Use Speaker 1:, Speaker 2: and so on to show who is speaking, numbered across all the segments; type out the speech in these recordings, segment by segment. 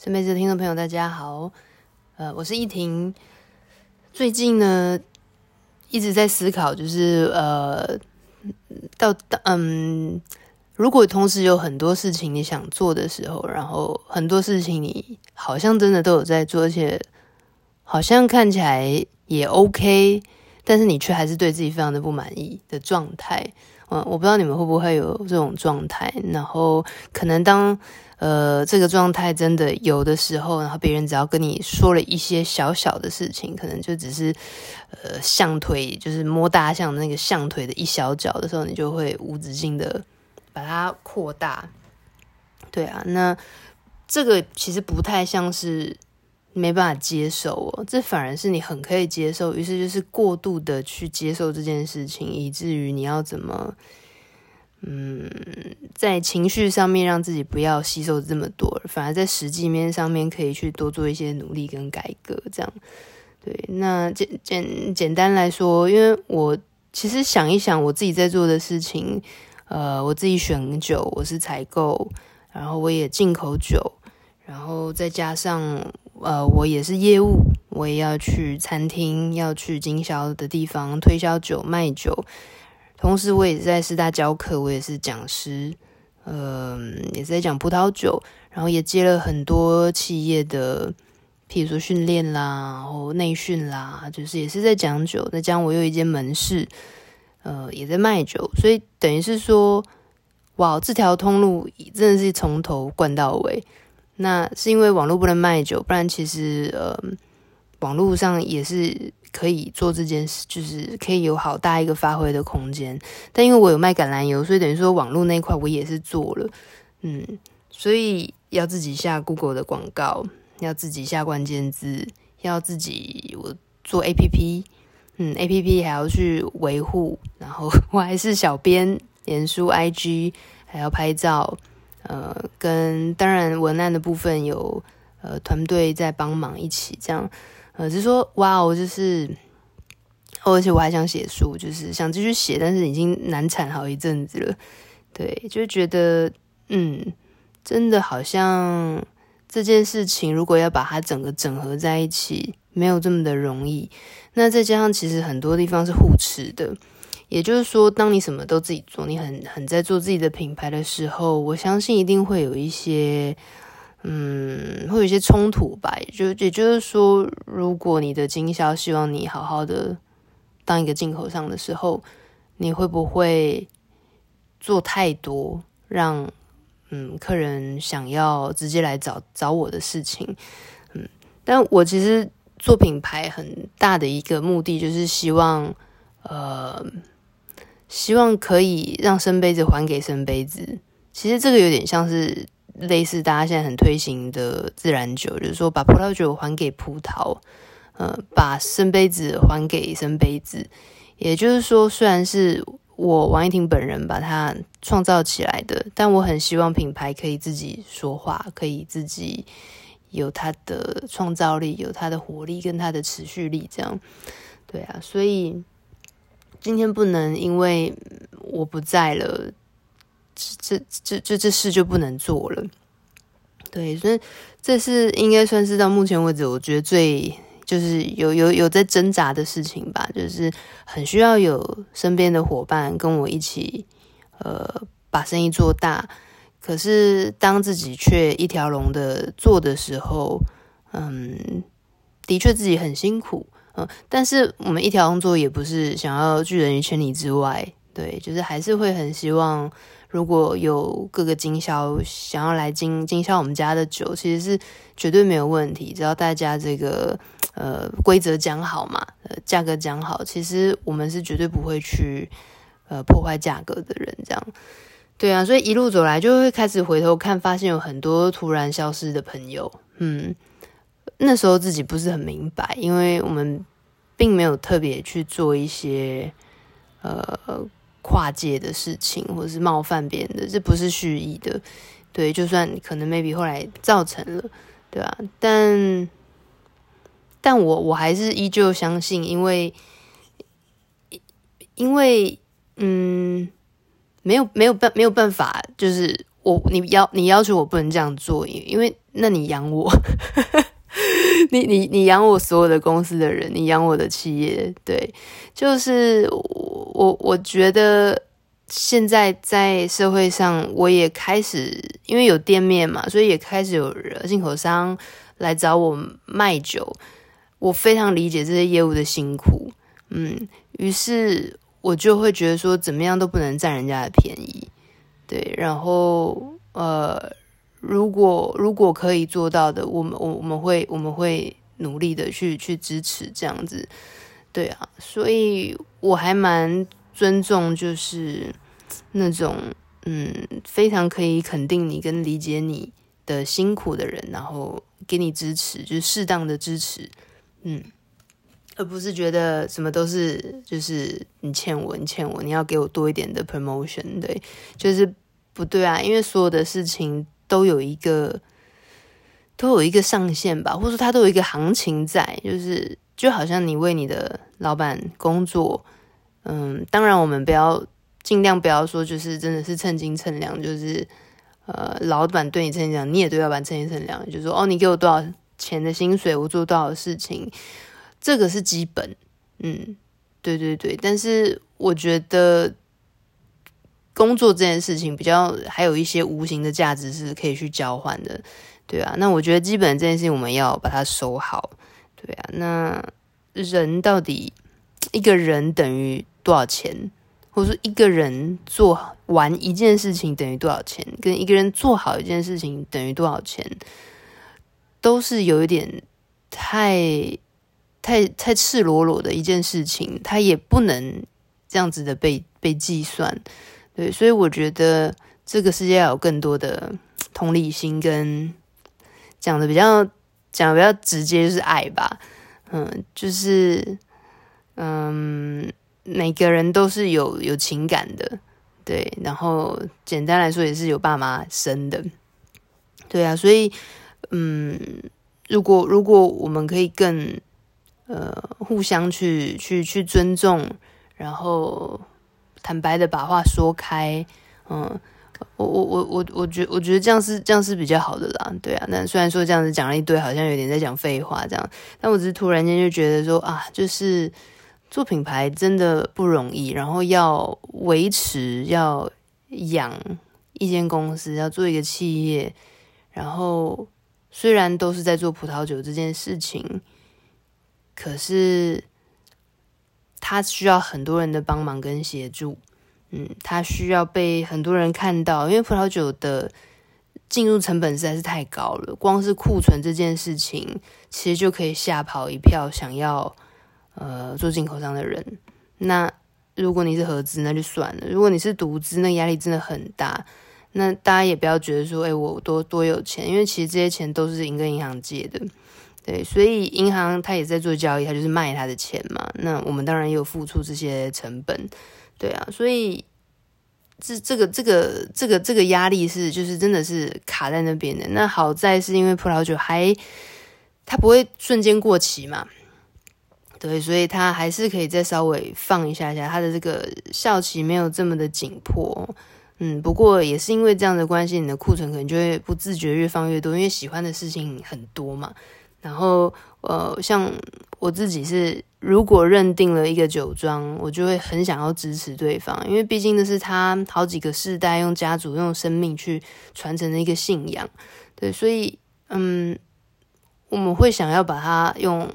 Speaker 1: 身边的听众朋友，大家好，呃，我是依婷。最近呢，一直在思考，就是呃，到嗯，如果同时有很多事情你想做的时候，然后很多事情你好像真的都有在做，而且好像看起来也 OK，但是你却还是对自己非常的不满意的状态。嗯，我不知道你们会不会有这种状态，然后可能当呃这个状态真的有的时候，然后别人只要跟你说了一些小小的事情，可能就只是呃象腿，就是摸大象的那个象腿的一小角的时候，你就会无止境的把它扩大。对啊，那这个其实不太像是。没办法接受哦，这反而是你很可以接受，于是就是过度的去接受这件事情，以至于你要怎么，嗯，在情绪上面让自己不要吸收这么多，反而在实际面上面可以去多做一些努力跟改革，这样。对，那简简简单来说，因为我其实想一想我自己在做的事情，呃，我自己选酒，我是采购，然后我也进口酒，然后再加上。呃，我也是业务，我也要去餐厅，要去经销的地方推销酒、卖酒。同时，我也在师大教课，我也是讲师，呃，也是在讲葡萄酒，然后也接了很多企业的，譬如说训练啦，然后内训啦，就是也是在讲酒。再加上我有一间门市，呃，也在卖酒，所以等于是说，哇，这条通路真的是从头灌到尾。那是因为网络不能卖酒，不然其实呃，网络上也是可以做这件事，就是可以有好大一个发挥的空间。但因为我有卖橄榄油，所以等于说网络那一块我也是做了，嗯，所以要自己下 Google 的广告，要自己下关键字，要自己我做 APP，嗯，APP 还要去维护，然后 我还是小编，脸书 IG 还要拍照。呃，跟当然文案的部分有呃团队在帮忙一起这样，呃，就是说哇哦，就是，而且我还想写书，就是想继续写，但是已经难产好一阵子了，对，就觉得嗯，真的好像这件事情如果要把它整个整合在一起，没有这么的容易，那再加上其实很多地方是互斥的。也就是说，当你什么都自己做，你很很在做自己的品牌的时候，我相信一定会有一些，嗯，会有一些冲突吧。就也就是说，如果你的经销希望你好好的当一个进口商的时候，你会不会做太多让嗯客人想要直接来找找我的事情？嗯，但我其实做品牌很大的一个目的就是希望，呃。希望可以让生杯子还给生杯子。其实这个有点像是类似大家现在很推行的自然酒，就是说把葡萄酒还给葡萄，呃，把生杯子还给生杯子。也就是说，虽然是我王一婷本人把它创造起来的，但我很希望品牌可以自己说话，可以自己有它的创造力，有它的活力跟它的持续力。这样，对啊，所以。今天不能因为我不在了，这这这这事就不能做了。对，所以这是应该算是到目前为止，我觉得最就是有有有在挣扎的事情吧，就是很需要有身边的伙伴跟我一起，呃，把生意做大。可是当自己却一条龙的做的时候，嗯，的确自己很辛苦。但是我们一条龙做也不是想要拒人于千里之外，对，就是还是会很希望，如果有各个经销想要来经经销我们家的酒，其实是绝对没有问题，只要大家这个呃规则讲好嘛，呃价格讲好，其实我们是绝对不会去呃破坏价格的人，这样，对啊，所以一路走来就会开始回头看，发现有很多突然消失的朋友，嗯。那时候自己不是很明白，因为我们并没有特别去做一些呃跨界的事情，或者是冒犯别人的，这不是蓄意的。对，就算可能 maybe 后来造成了，对吧？但但我我还是依旧相信，因为因为嗯，没有没有办没有办法，就是我你要你要求我不能这样做，因为那你养我，你你你养我所有的公司的人，你养我的企业，对，就是我我觉得现在在社会上，我也开始因为有店面嘛，所以也开始有进口商来找我卖酒，我非常理解这些业务的辛苦，嗯，于是我就会觉得说，怎么样都不能占人家的便宜。对，然后呃，如果如果可以做到的，我们我我们会我们会努力的去去支持这样子，对啊，所以我还蛮尊重，就是那种嗯，非常可以肯定你跟理解你的辛苦的人，然后给你支持，就是适当的支持，嗯，而不是觉得什么都是就是你欠我，你欠我，你要给我多一点的 promotion，对，就是。不对啊，因为所有的事情都有一个都有一个上限吧，或者说它都有一个行情在，就是就好像你为你的老板工作，嗯，当然我们不要尽量不要说就是真的是称斤称两，就是呃，老板对你称斤称，你也对老板称斤称两，就是说哦，你给我多少钱的薪水，我做多少事情，这个是基本，嗯，对对对，但是我觉得。工作这件事情比较还有一些无形的价值是可以去交换的，对啊。那我觉得基本这件事情我们要把它收好，对啊。那人到底一个人等于多少钱，或者说一个人做完一件事情等于多少钱，跟一个人做好一件事情等于多少钱，都是有一点太太太赤裸裸的一件事情，它也不能这样子的被被计算。对，所以我觉得这个世界要有更多的同理心，跟讲的比较讲的比较直接，就是爱吧。嗯，就是嗯，每个人都是有有情感的，对。然后简单来说，也是有爸妈生的，对啊。所以嗯，如果如果我们可以更呃互相去去去尊重，然后。坦白的把话说开，嗯，我我我我我觉我觉得这样是这样是比较好的啦，对啊。那虽然说这样子讲了一堆，好像有点在讲废话这样，但我只是突然间就觉得说啊，就是做品牌真的不容易，然后要维持，要养一间公司，要做一个企业，然后虽然都是在做葡萄酒这件事情，可是。他需要很多人的帮忙跟协助，嗯，他需要被很多人看到，因为葡萄酒的进入成本实在是太高了，光是库存这件事情，其实就可以吓跑一票想要呃做进口商的人。那如果你是合资，那就算了；如果你是独资，那压力真的很大。那大家也不要觉得说，哎，我多多有钱，因为其实这些钱都是银跟银行借的。对，所以银行它也在做交易，它就是卖它的钱嘛。那我们当然也有付出这些成本，对啊。所以这这个这个这个这个压力是就是真的是卡在那边的。那好在是因为葡萄酒还它不会瞬间过期嘛，对，所以它还是可以再稍微放一下下，它的这个效期没有这么的紧迫。嗯，不过也是因为这样的关系，你的库存可能就会不自觉越放越多，因为喜欢的事情很多嘛。然后，呃，像我自己是，如果认定了一个酒庄，我就会很想要支持对方，因为毕竟那是他好几个世代用家族用生命去传承的一个信仰，对，所以，嗯，我们会想要把它用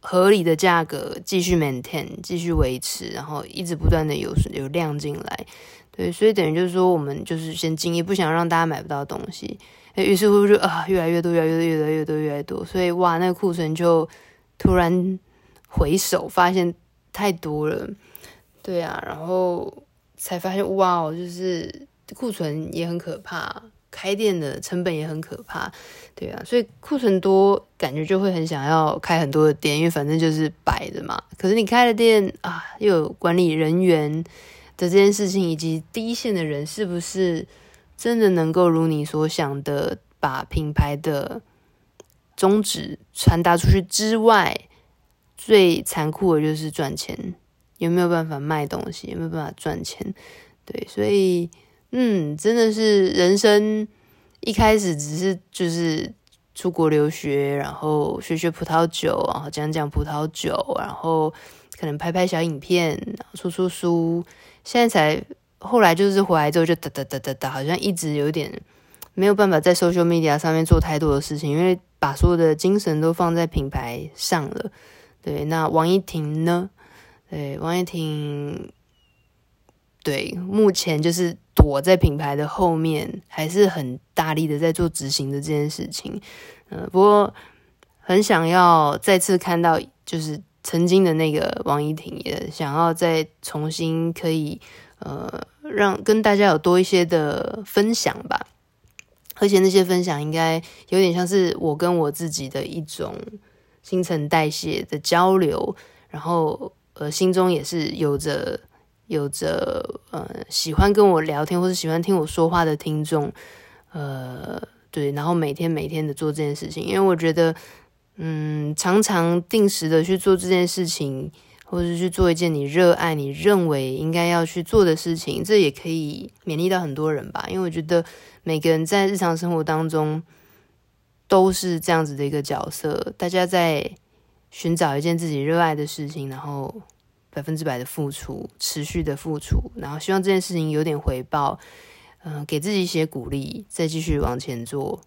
Speaker 1: 合理的价格继续 maintain，继续维持，然后一直不断的有有量进来，对，所以等于就是说，我们就是先经营，不想让大家买不到东西。于是乎就啊，越来越多，越来越多，越来越多，越来越多，所以哇，那个库存就突然回首，发现太多了，对啊，然后才发现哇，就是库存也很可怕，开店的成本也很可怕，对啊，所以库存多，感觉就会很想要开很多的店，因为反正就是摆着嘛。可是你开了店啊，又有管理人员的这件事情，以及第一线的人是不是？真的能够如你所想的把品牌的宗旨传达出去之外，最残酷的就是赚钱。有没有办法卖东西？有没有办法赚钱？对，所以嗯，真的是人生一开始只是就是出国留学，然后学学葡萄酒，然后讲讲葡萄酒，然后可能拍拍小影片，出出书。现在才后来就是回来之后就哒哒哒哒哒，好像一直有点没有办法在 social media 上面做太多的事情，因为把所有的精神都放在品牌上了。对，那王一婷呢？对，王一婷，对，目前就是躲在品牌的后面，还是很大力的在做执行的这件事情。嗯、不过很想要再次看到，就是曾经的那个王一婷，也想要再重新可以呃，让跟大家有多一些的分享吧。而且那些分享应该有点像是我跟我自己的一种新陈代谢的交流，然后。呃，心中也是有着有着呃喜欢跟我聊天或者喜欢听我说话的听众，呃，对，然后每天每天的做这件事情，因为我觉得，嗯，常常定时的去做这件事情，或者是去做一件你热爱、你认为应该要去做的事情，这也可以勉励到很多人吧。因为我觉得每个人在日常生活当中都是这样子的一个角色，大家在。寻找一件自己热爱的事情，然后百分之百的付出，持续的付出，然后希望这件事情有点回报，嗯、给自己一些鼓励，再继续往前做，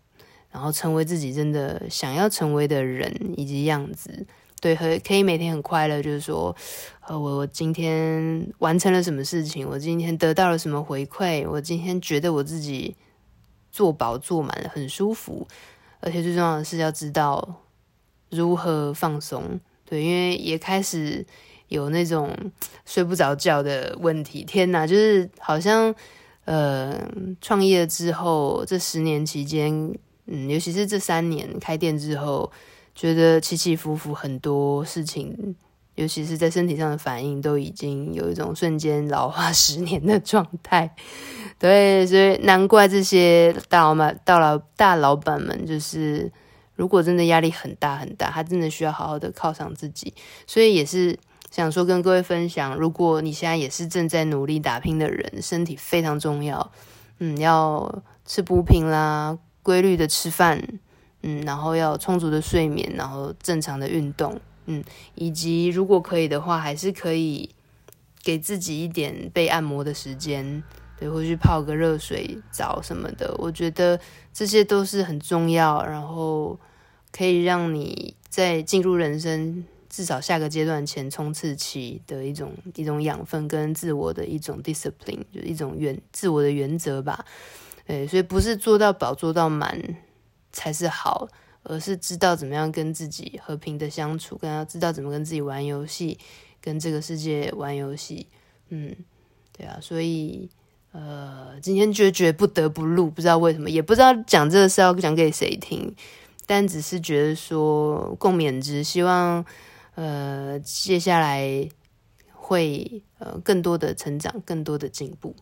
Speaker 1: 然后成为自己真的想要成为的人以及样子。对，和可以每天很快乐，就是说，呃，我我今天完成了什么事情，我今天得到了什么回馈，我今天觉得我自己做饱做满了，很舒服，而且最重要的是要知道。如何放松？对，因为也开始有那种睡不着觉的问题。天哪，就是好像呃，创业之后这十年期间，嗯，尤其是这三年开店之后，觉得起起伏伏很多事情，尤其是在身体上的反应，都已经有一种瞬间老化十年的状态。对，所以难怪这些大老板、大老大老板们就是。如果真的压力很大很大，他真的需要好好的犒赏自己，所以也是想说跟各位分享，如果你现在也是正在努力打拼的人，身体非常重要，嗯，要吃补品啦，规律的吃饭，嗯，然后要充足的睡眠，然后正常的运动，嗯，以及如果可以的话，还是可以给自己一点被按摩的时间。对，或去泡个热水澡什么的，我觉得这些都是很重要，然后可以让你在进入人生至少下个阶段前冲刺期的一种一种养分跟自我的一种 discipline，就是一种原自我的原则吧。对，所以不是做到饱做到满才是好，而是知道怎么样跟自己和平的相处，跟要知道怎么跟自己玩游戏，跟这个世界玩游戏。嗯，对啊，所以。呃，今天就觉得不得不录，不知道为什么，也不知道讲这个是要讲给谁听，但只是觉得说共勉之，希望呃接下来会呃更多的成长，更多的进步。